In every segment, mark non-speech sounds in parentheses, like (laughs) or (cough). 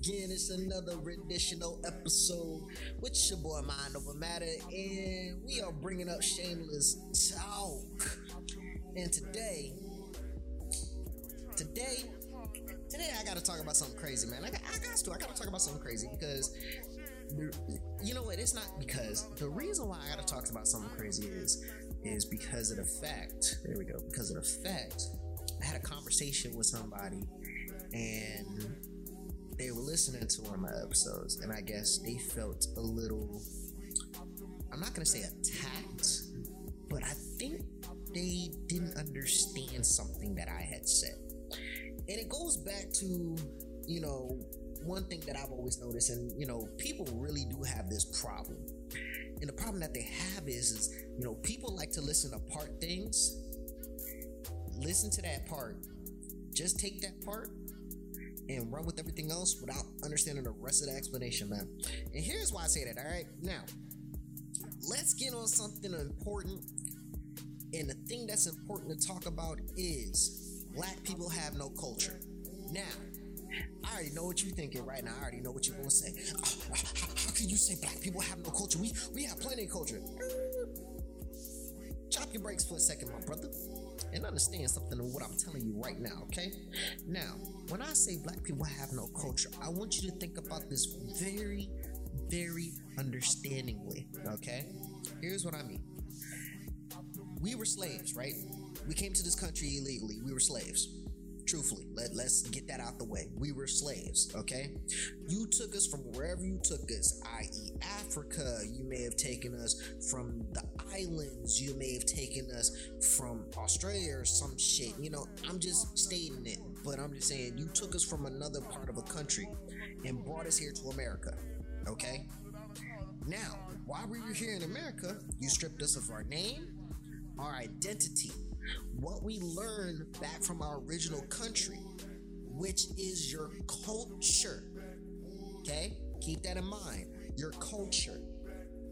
again. It's another additional episode with your boy Mind Over Matter, and we are bringing up Shamelust Talk. And today, today, today I got to talk about something crazy, man. I got, I got to, I got to talk about something crazy because you know what? It's not because the reason why I got to talk about something crazy is is because of the fact. There we go. Because of the fact I had a conversation with somebody and they were listening to one of my episodes, and I guess they felt a little, I'm not to say attacked, but I think they didn't understand something that I had said. And it goes back to, you know, one thing that I've always noticed, and you know, people really do have this problem. And the problem that they have is, is you know, people like to listen to part things listen to that part. Just take that part and run with everything else without understanding the rest of the explanation, man. And here's why I say that, all right? Now, let's get on something important. And the thing that's important to talk about is black people have no culture. Now, I already know what you're thinking right now. I already know what you're gonna say. Ah, ah, ah, how, how can you say black people have no culture? We we have plenty of culture. Chop your brakes for a second, my brother and understand something of what I'm telling you right now, okay? Now, when I say black people have no culture, I want you to think about this very, very understandingly, okay? Here's what I mean. We were slaves, right? We came to this country illegally. We were slaves. Truthfully, let, let's get that out the way. We were slaves, okay? You took us from wherever you took us, i.e., Africa. You may have taken us from the islands. You may have taken us from Australia or some shit. You know, I'm just stating it, but I'm just saying you took us from another part of a country and brought us here to America. Okay? Now, we were here in America, you stripped us of our name, our identity, what we learned back from our original country, which is your culture. Okay? Keep that in mind. Your culture.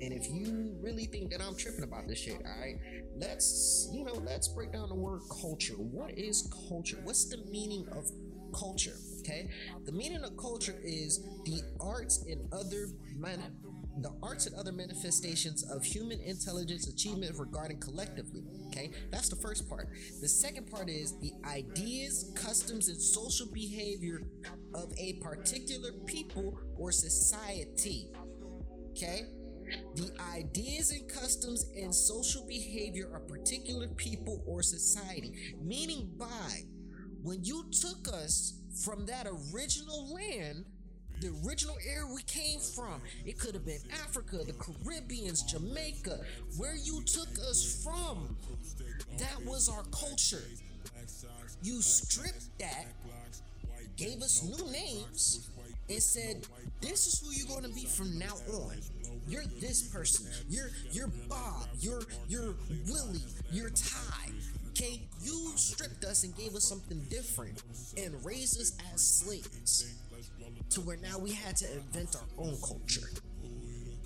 And if you really think that I'm tripping about this shit, all right, let's, you know, let's break down the word culture. What is culture? What's the meaning of culture? Okay. The meaning of culture is the arts and other man- the arts and other manifestations of human intelligence achievement regarding collectively. Okay, that's the first part. The second part is the ideas, customs, and social behavior of a particular people or society. Okay, the ideas and customs and social behavior of particular people or society. Meaning, by when you took us from that original land, the original area we came from, it could have been Africa, the Caribbeans, Jamaica, where you took us from. That was our culture. You stripped that, gave us new names, and said, This is who you're going to be from now on. You're this person. You're you're Bob. You're you're Willie. You're Ty. Okay, you stripped us and gave us something different and raised us as slaves to where now we had to invent our own culture.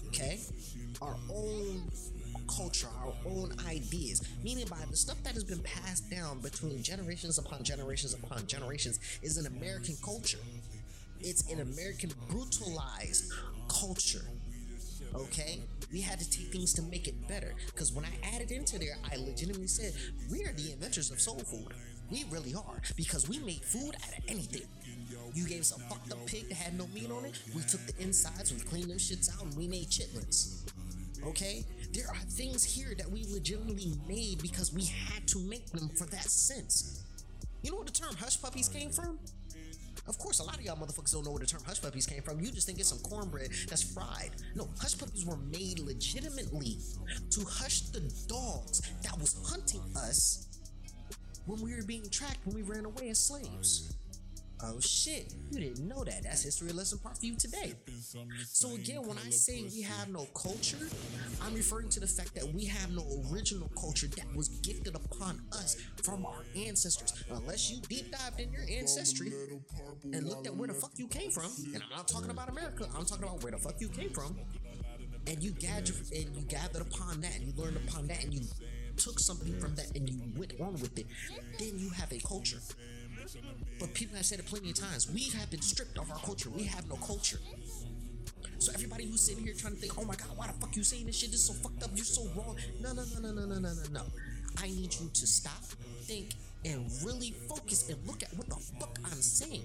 Okay, our own culture, our own ideas. Meaning by the stuff that has been passed down between generations upon generations upon generations is an American culture. It's an American brutalized culture okay? We had to take things to make it better. Because when I added into there, I legitimately said, we are the inventors of soul food. We really are. Because we made food out of anything. You gave us a fucked up pig that had no meat on it. We took the insides, we cleaned them shits out, and we made chitlins. Okay? There are things here that we legitimately made because we had to make them for that sense. You know where the term hush puppies came from? Of course, a lot of y'all motherfuckers don't know where the term hush puppies came from. You just think it's some cornbread that's fried. No, hush puppies were made legitimately to hush the dogs that was hunting us when we were being tracked when we ran away as slaves. Oh shit, you didn't know that. That's history lesson part for you today. So again, when I say we have no culture, I'm referring to the fact that we have no original culture that was gifted upon us from our ancestors. Unless you deep dived in your ancestry and looked at where the fuck you came from, and I'm not talking about America, I'm talking about where the fuck you came from, and you gathered and you gathered upon that, and you learned upon that, and you took something from that and you went on with it, then you have a culture. But people have said it plenty of times. We have been stripped of our culture. We have no culture. So everybody who's sitting here trying to think, oh my god, why the fuck you saying this shit? This is so fucked up. You're so wrong. No, no, no, no, no, no, no, no, no. I need you to stop, think, and really focus and look at what the fuck I'm saying.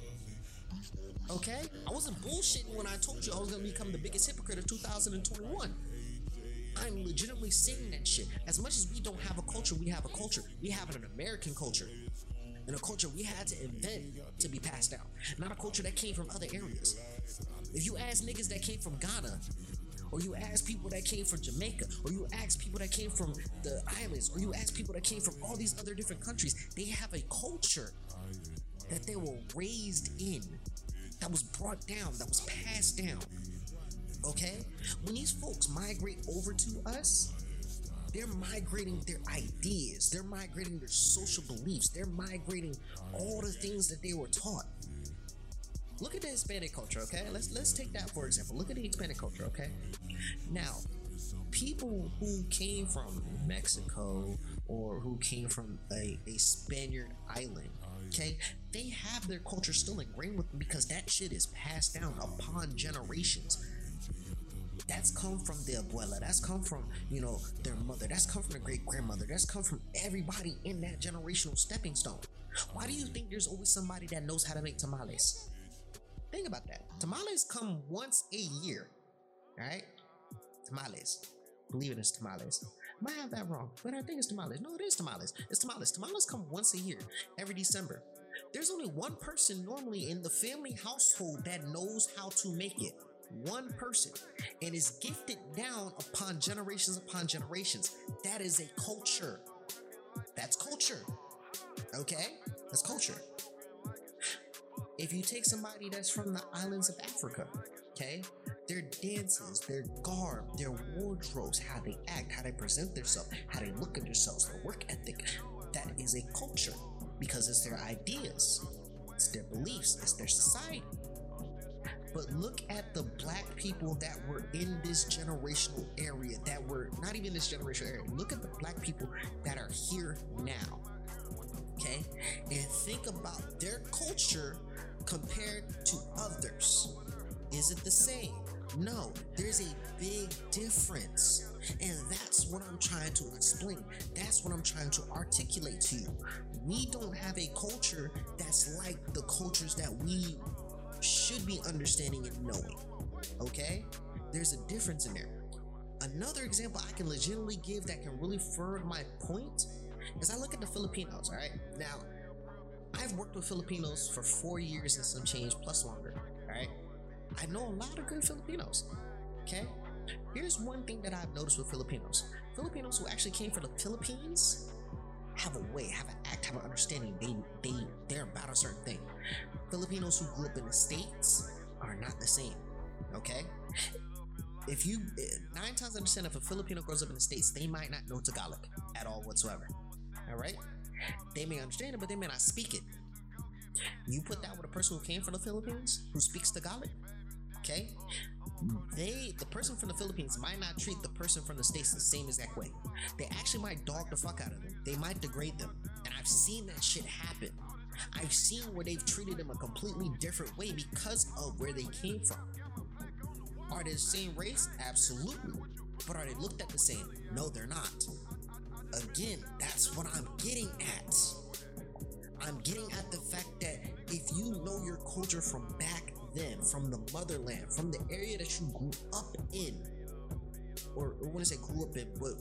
Okay? I wasn't bullshitting when I told you I was gonna become the biggest hypocrite of 2021. I'm legitimately saying that shit. As much as we don't have a culture, we have a culture. We have an American culture. And a culture we had to invent to be passed down. Not a culture that came from other areas. If you ask niggas that came from Ghana, or you ask people that came from Jamaica, or you ask people that came from the islands, or you ask people that came from all these other different countries, they have a culture that they were raised in, that was brought down, that was passed down. Okay? When these folks migrate over to us, they're migrating their ideas, they're migrating their social beliefs, they're migrating all the things that they were taught. Look at the Hispanic culture, okay? Let's let's take that for example. Look at the Hispanic culture, okay? Now, people who came from Mexico or who came from a, a Spaniard island, okay, they have their culture still ingrained with them because that shit is passed down upon generations that's come from the abuela. That's come from you know their mother. That's come from the great grandmother. That's come from everybody in that generational stepping stone. Why do you think there's always somebody that knows how to make tamales? Think about that. Tamales come once a year right? Tamales. Believe it is tamales. Might have that wrong but i think it's tamales. No it is tamales. It's tamales. Tamales come once a year every december. There's only one person normally in the family household that knows how to make it one person and is gifted down upon generations upon generations. That is a culture. That's culture. Okay? That's culture. If you take somebody that's from the islands of Africa, okay, their dances, their garb, their wardrobes, how they act, how they present themselves, how they look at themselves, their work ethic, that is a culture because it's their ideas, it's their beliefs, it's their society. But look at the black people that were in this generational area, that were not even this generational area. Look at the black people that are here now. Okay? And think about their culture compared to others. Is it the same? No, there's a big difference. And that's what I'm trying to explain. That's what I'm trying to articulate to you. We don't have a culture that's like the cultures that we should be understanding and knowing. Okay? There's a difference in there. Another example I can legitimately give that can really further my point is I look at the Filipinos, all right? Now, I've worked with Filipinos for four years and some change plus longer, all right? I know a lot of good Filipinos, okay? Here's one thing that I've noticed with Filipinos Filipinos who actually came from the Philippines have a way, have an act, have an understanding. They they they're about a certain thing. Filipinos who grew up in the states are not the same. Okay. If you nine times out of ten, if a Filipino grows up in the states, they might not know Tagalog at all whatsoever. All right, they may understand it, but they may not speak it. You put that with a person who came from the Philippines who speaks Tagalog, okay? They, the person from the Philippines, might not treat the person from the states the same exact way. They actually might dog the fuck out of them. They might degrade them, and I've seen that shit happen. I've seen where they've treated them a completely different way because of where they came from. Are they the same race? Absolutely. But are they looked at the same? No, they're not. Again, that's what I'm getting at. I'm getting at the fact that if you know your culture from back then, from the motherland, from the area that you grew up in, or, or when I say grew up in, but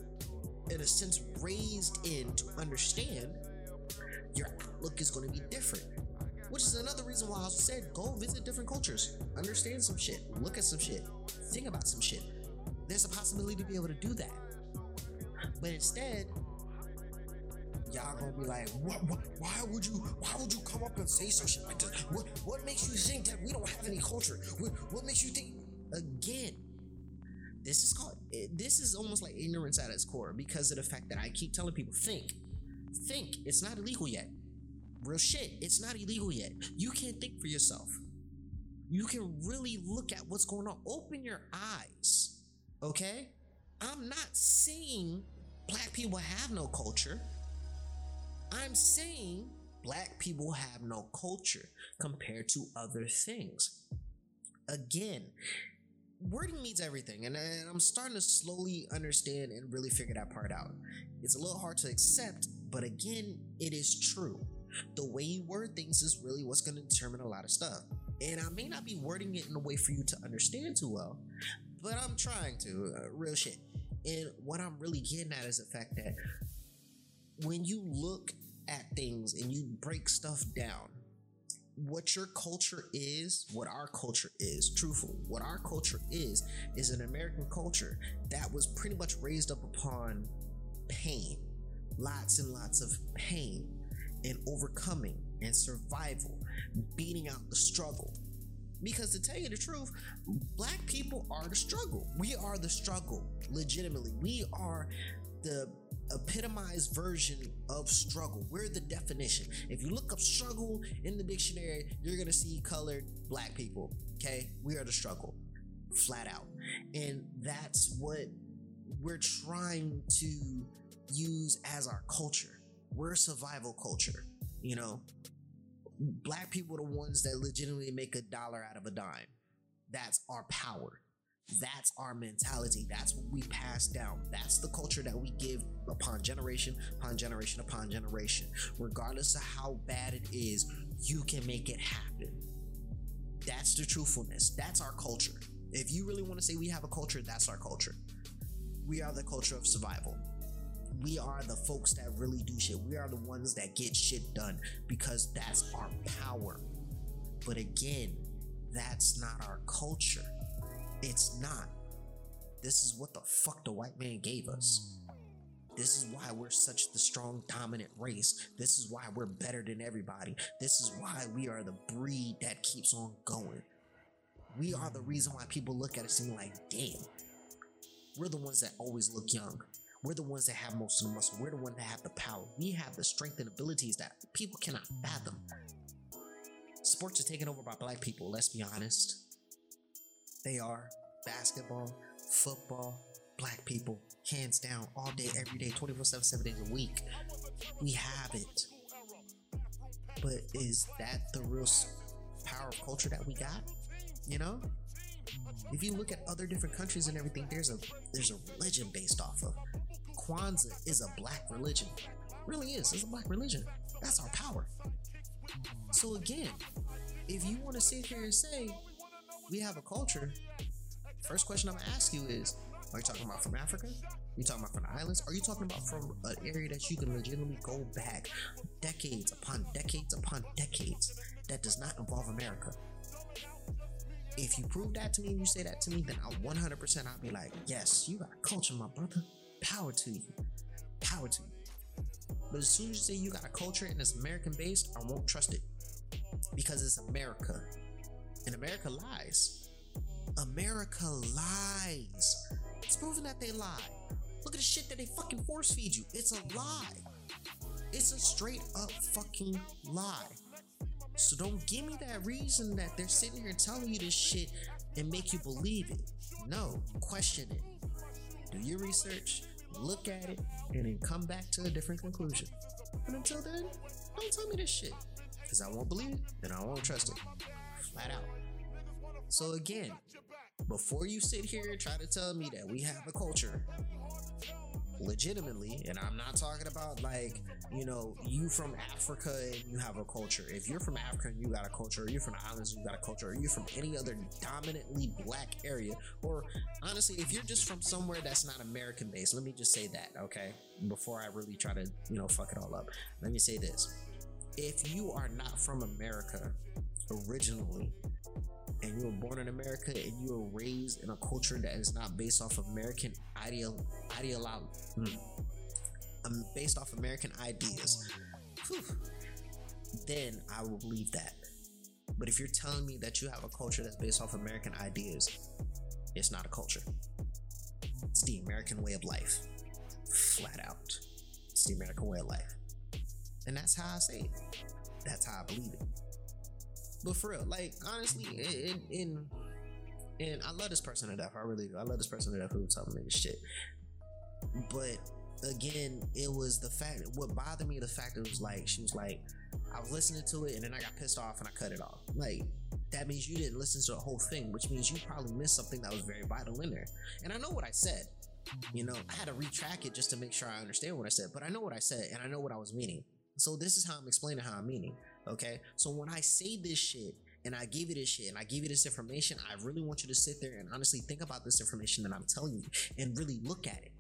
in a sense raised in to understand, your outlook is going to be different. Which is another reason why I said go visit different cultures, understand some shit, look at some shit, think about some shit. There's a possibility to be able to do that. But instead, y'all gonna be like, what, what, why would you, why would you come up and say some shit like this? What, what makes you think that we don't have any culture? What, what makes you think? Again, this is called, eh, this is almost like ignorance at its core because of the fact that I keep telling people, think, think. It's not illegal yet. Real shit. It's not illegal yet. You can't think for yourself. You can really look at what's going on. Open your eyes. Okay? I'm not saying black people have no culture. I'm saying black people have no culture compared to other things. Again, wording means everything, and, I'm starting to slowly understand and really figure that part out. It's a little hard to accept, but again, it is true. The way you word things is really what's going to determine a lot of stuff. And I may not be wording it in a way for you to understand too well, but I'm trying to. Uh, real shit. And what I'm really getting at is the fact that when you look at things and you break stuff down, what your culture is, what our culture is, truthful, what our culture is, is an American culture that was pretty much raised up upon pain, lots and lots of pain, and overcoming and survival, beating out the struggle. Because to tell you the truth, black people are the struggle. We are the struggle, legitimately. We are the epitomized version of struggle. We're the definition. If you look up struggle in the dictionary, you're to see colored black people. Okay. We are the struggle, flat out. And that's what we're trying to use as our culture. We're a survival culture. You know, black people are the ones that legitimately make a dollar out of a dime. That's our power. That's our mentality. That's what we pass down. That's the culture that we give upon generation, upon generation, upon generation. Regardless of how bad it is, you can make it happen. That's the truthfulness. That's our culture. If you really want to say we have a culture, that's our culture. We are the culture of survival. We are the folks that really do shit. We are the ones that get shit done because that's our power. But again, that's not our culture. It's not. This is what the fuck the white man gave us. This is why we're such the strong, dominant race. This is why we're better than everybody. This is why we are the breed that keeps on going. We are the reason why people look at us and like, damn, we're the ones that always look young. We're the ones that have most of the muscle. We're the ones that have the power. We have the strength and abilities that people cannot fathom. Sports are taken over by black people, let's be honest. They are basketball, football, black people, hands down, all day, every day, 24 7, 7 days a week. We have it. But is that the real power of culture that we got? You know? If you look at other different countries and everything, there's a there's a religion based off of. Kwanzaa is a black religion. Really is. It's a black religion. That's our power. So again, if you want to sit here and say we have a culture. First question I'm gonna ask you is: Are you talking about from Africa? Are you talking about from the islands? Are you talking about from an area that you can legitimately go back decades upon decades upon decades that does not involve America? If you prove that to me and you say that to me, then I 100% I'll be like, yes, you got a culture, my brother. Power to you. Power to you. But as soon as you say you got a culture and it's American based, I won't trust it because it's America. And America lies. America lies. It's proven that they lie. Look at the shit that they fucking force feed you. It's a lie. It's a straight up fucking lie. So don't give me that reason that they're sitting here telling you this shit and make you believe it. No, question it. Do your research, look at it, and then come back to a different conclusion. But until then, don't tell me this shit. Because I won't believe it and I won't trust it. Flat out. So again, before you sit here and try to tell me that we have a culture, legitimately, and I'm not talking about like, you know, you from Africa and you have a culture. If you're from Africa and you got a culture, or you're from the islands and you got a culture, or you're from any other dominantly black area, or honestly, if you're just from somewhere that's not American based, let me just say that, okay? Before I really try to, you know, fuck it all up. Let me say this. If you are not from America originally, and you were born in America and you were raised in a culture that is not based off of American ideal ideolo- hmm, um, based off American ideas, whew, then I will believe that. But if you're telling me that you have a culture that's based off American ideas, it's not a culture. It's the American way of life. Flat out. It's the American way of life. And that's how I say it. That's how I believe it. But for real, like honestly, in and I love this person to death. I really do. I love this person to death who telling me this shit. But again, it was the fact. What bothered me, the fact it was like she was like, I was listening to it and then I got pissed off and I cut it off. Like that means you didn't listen to the whole thing, which means you probably missed something that was very vital in there. And I know what I said. You know, I had to retrack it just to make sure I understand what I said, but I know what I said and I know what I was meaning. So this is how I'm explaining how I'm meaning. Okay. So when I say this shit and I give you this shit and I give you this information, I really want you to sit there and honestly think about this information that I'm telling you and really look at it.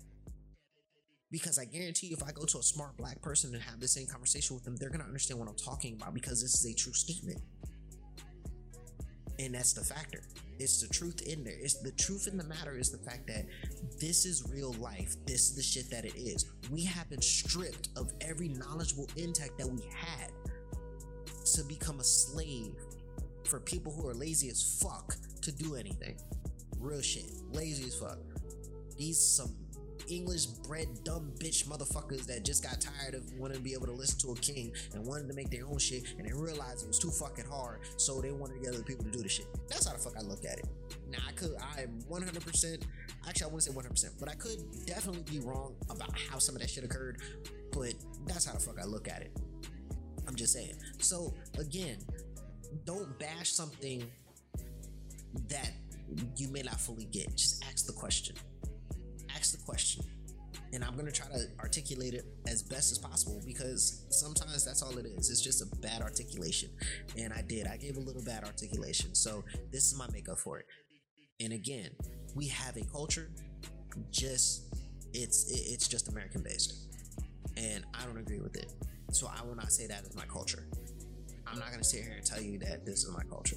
Because I guarantee you, if I go to a smart black person and have the same conversation with them, they're gonna understand what I'm talking about because this is a true statement. And that's the factor. It's the truth in there. It's the truth in the matter is the fact that this is real life. This is the shit that it is. We have been stripped of every knowledgeable intellect that we had to become a slave for people who are lazy as fuck to do anything. Real shit. Lazy as fuck. These some English bred dumb bitch motherfuckers that just got tired of wanting to be able to listen to a king and wanted to make their own shit and they realized it was too fucking hard, so they wanted to get other people to do the shit. That's how the fuck I look at it. Now I could I'm 100% actually I wouldn't say 100%, but I could definitely be wrong about how some of that shit occurred, but that's how the fuck I look at it. I'm just saying. So again, don't bash something that you may not fully get. Just ask the question. Ask the question. And I'm going to try to articulate it as best as possible because sometimes that's all it is. It's just a bad articulation. And I did. I gave a little bad articulation. So this is my makeup for it. And again, we have a culture just it's it's just American based. And I don't agree with it. So I will not say that is my culture. I'm not gonna sit here and tell you that this is my culture.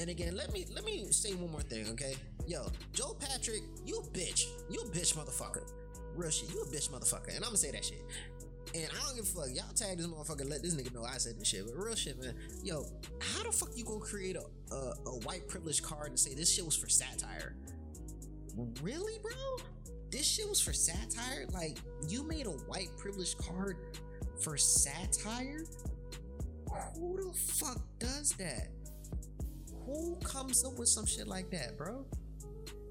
And again, let me let me say one more thing, okay? Yo, Joe Patrick, you a bitch. You a bitch motherfucker. Real shit, you a bitch motherfucker. And I'm gonna say that shit. And I don't give a fuck. Y'all tag this motherfucker, let this nigga know I said this shit. But real shit, man. Yo, how the fuck you gonna create a, a, a white privilege card and say this shit was for satire? Really, bro? This shit was for satire? Like, you made a white privilege card for satire? Who the fuck does that? Who comes up with some shit like that, bro?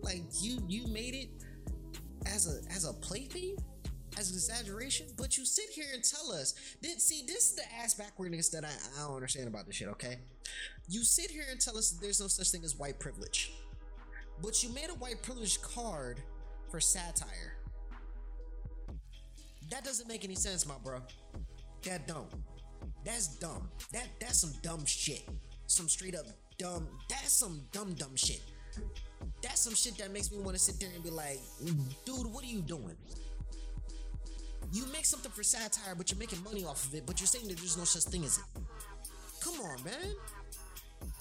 Like you you made it as a as a plaything, as an exaggeration, but you sit here and tell us. Did see this is the ass backwardness that I, I don't understand about this shit, okay? You sit here and tell us there's no such thing as white privilege. But you made a white privilege card for satire. That doesn't make any sense, my bro. That don't. That's dumb. That that's some dumb shit. Some straight up dumb. That's some dumb dumb shit. That's some shit that makes me want to sit there and be like, dude, what are you doing? You make something for satire, but you're making money off of it, but you're saying that there's no such thing as it. Come on, man.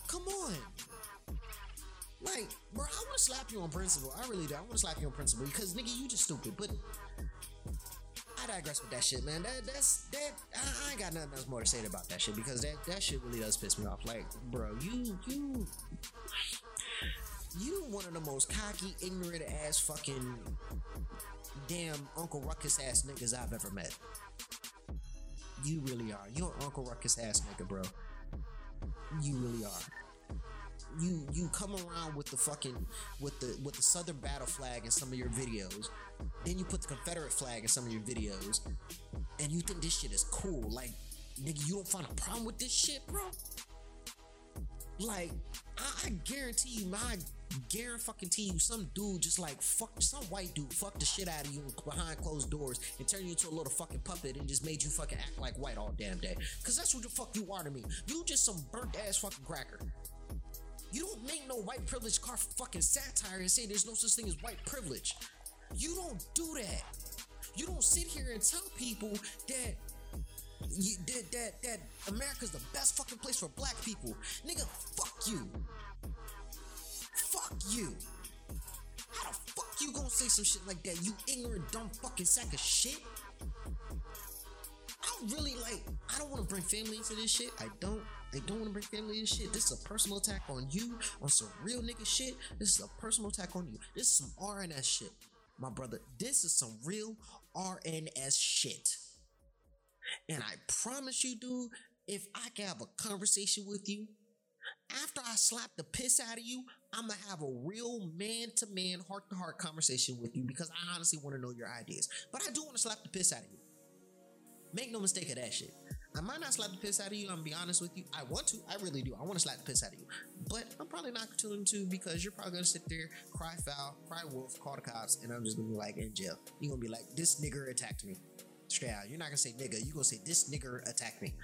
Come on. Like, bro, I want to slap you on principle. I really do. I want to slap you on principle because, nigga, you just stupid. But I digress with that shit, man. That that's that. I, I ain't got nothing else more to say about that shit because that that shit really does piss me off. Like, bro, you you you one of the most cocky, ignorant ass fucking damn Uncle Ruckus ass niggas I've ever met. You really are. You're Uncle Ruckus ass nigga, bro. You really are you you come around with the fucking with the with the Southern battle flag in some of your videos, then you put the Confederate flag in some of your videos, and you think this shit is cool. Like, nigga, you don't find a problem with this shit, bro? Like, I, I guarantee you, my guarantee you, some dude just like fuck some white dude fuck the shit out of you behind closed doors and turn you into a little fucking puppet and just made you fucking act like white all damn day. Cause that's what the fuck you are to me. You just some burnt ass fucking cracker. You don't make no white privilege car fucking satire and say there's no such thing as white privilege. You don't do that. You don't sit here and tell people that you, that, that that America's the best fucking place for black people. Nigga, fuck you. Fuck you. How the fuck you gonna say some shit like that? You ignorant, dumb fucking sack of shit. Really like. I don't want to bring family into this shit. I don't. I don't want to bring family into shit. This is a personal attack on you, on some real nigga shit. This is a personal attack on you. This is some RNS shit, my brother. This is some real RNS shit. And I promise you, dude, if I can have a conversation with you after I slap the piss out of you, I'm gonna have a real man to man, heart to heart conversation with you because I honestly want to know your ideas. But I do want to slap the piss out of you. Make no mistake of that shit. I might not slap the piss out of you. I'm gonna be honest with you. I want to. I really do. I want to slap the piss out of you. But I'm probably not going to because you're probably gonna sit there, cry foul, cry wolf, call the cops, and I'm just gonna be like in jail. You're gonna be like, this nigger attacked me. Straight out. You're not gonna say nigga. You're gonna say this nigger attacked me.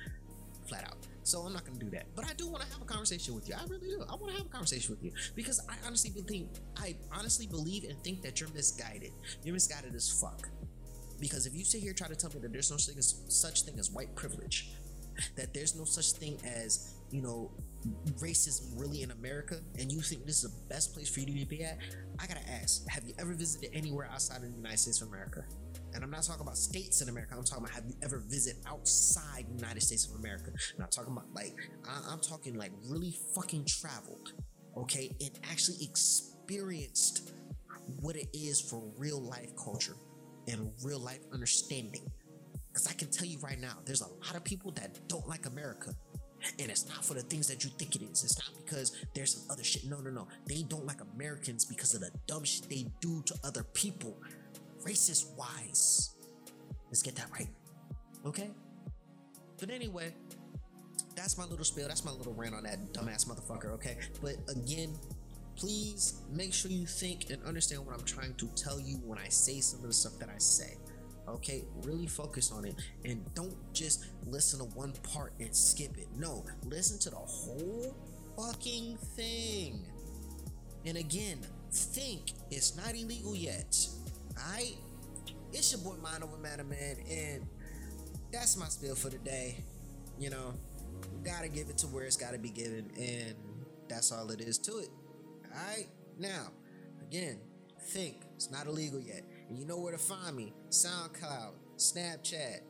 Flat out. So I'm not gonna do that. But I do want to have a conversation with you. I really do. I want to have a conversation with you because I honestly believe I honestly believe and think that you're misguided. You're misguided as fuck. Because if you sit here and try to tell me that there's no such thing as, such thing as white privilege, (laughs) that there's no such thing as you know racism really in America, and you think this is the best place for you to be at, I gotta ask: Have you ever visited anywhere outside of the United States of America? And I'm not talking about states in America. I'm talking about have you ever visited outside the United States of America? I'm not talking about like I, I'm talking like really fucking traveled, okay, and actually experienced what it is for real life culture and real life understanding. Because I can tell you right now, there's a lot of people that don't like America. And it's not for the things that you think it is. It's not because there's some other shit. No, no, no. They don't like Americans because of the dumb shit they do to other people racist wise. Let's get that right. Okay? But anyway, that's my little spiel. That's my little rant on that dumbass motherfucker, okay? But again, please make sure you think and understand what I'm trying to tell you when I say some of the stuff that I say. Okay, really focus on it and don't just listen to one part and skip it. No, listen to the whole fucking thing. And again, think it's not illegal yet. Alright? It's your boy Mind Over Matter, man, and that's my spiel for today. You know, gotta give it to where it's gotta be given, and that's all it is to it. Alright? Now, again, think it's not illegal yet. And you know where to find me SoundCloud, Snapchat,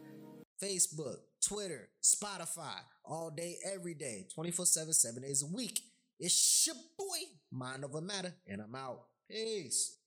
Facebook, Twitter, Spotify, all day, every day, 24 7, 7 days a week. It's your boy, Mind Over Matter, and I'm out. Peace.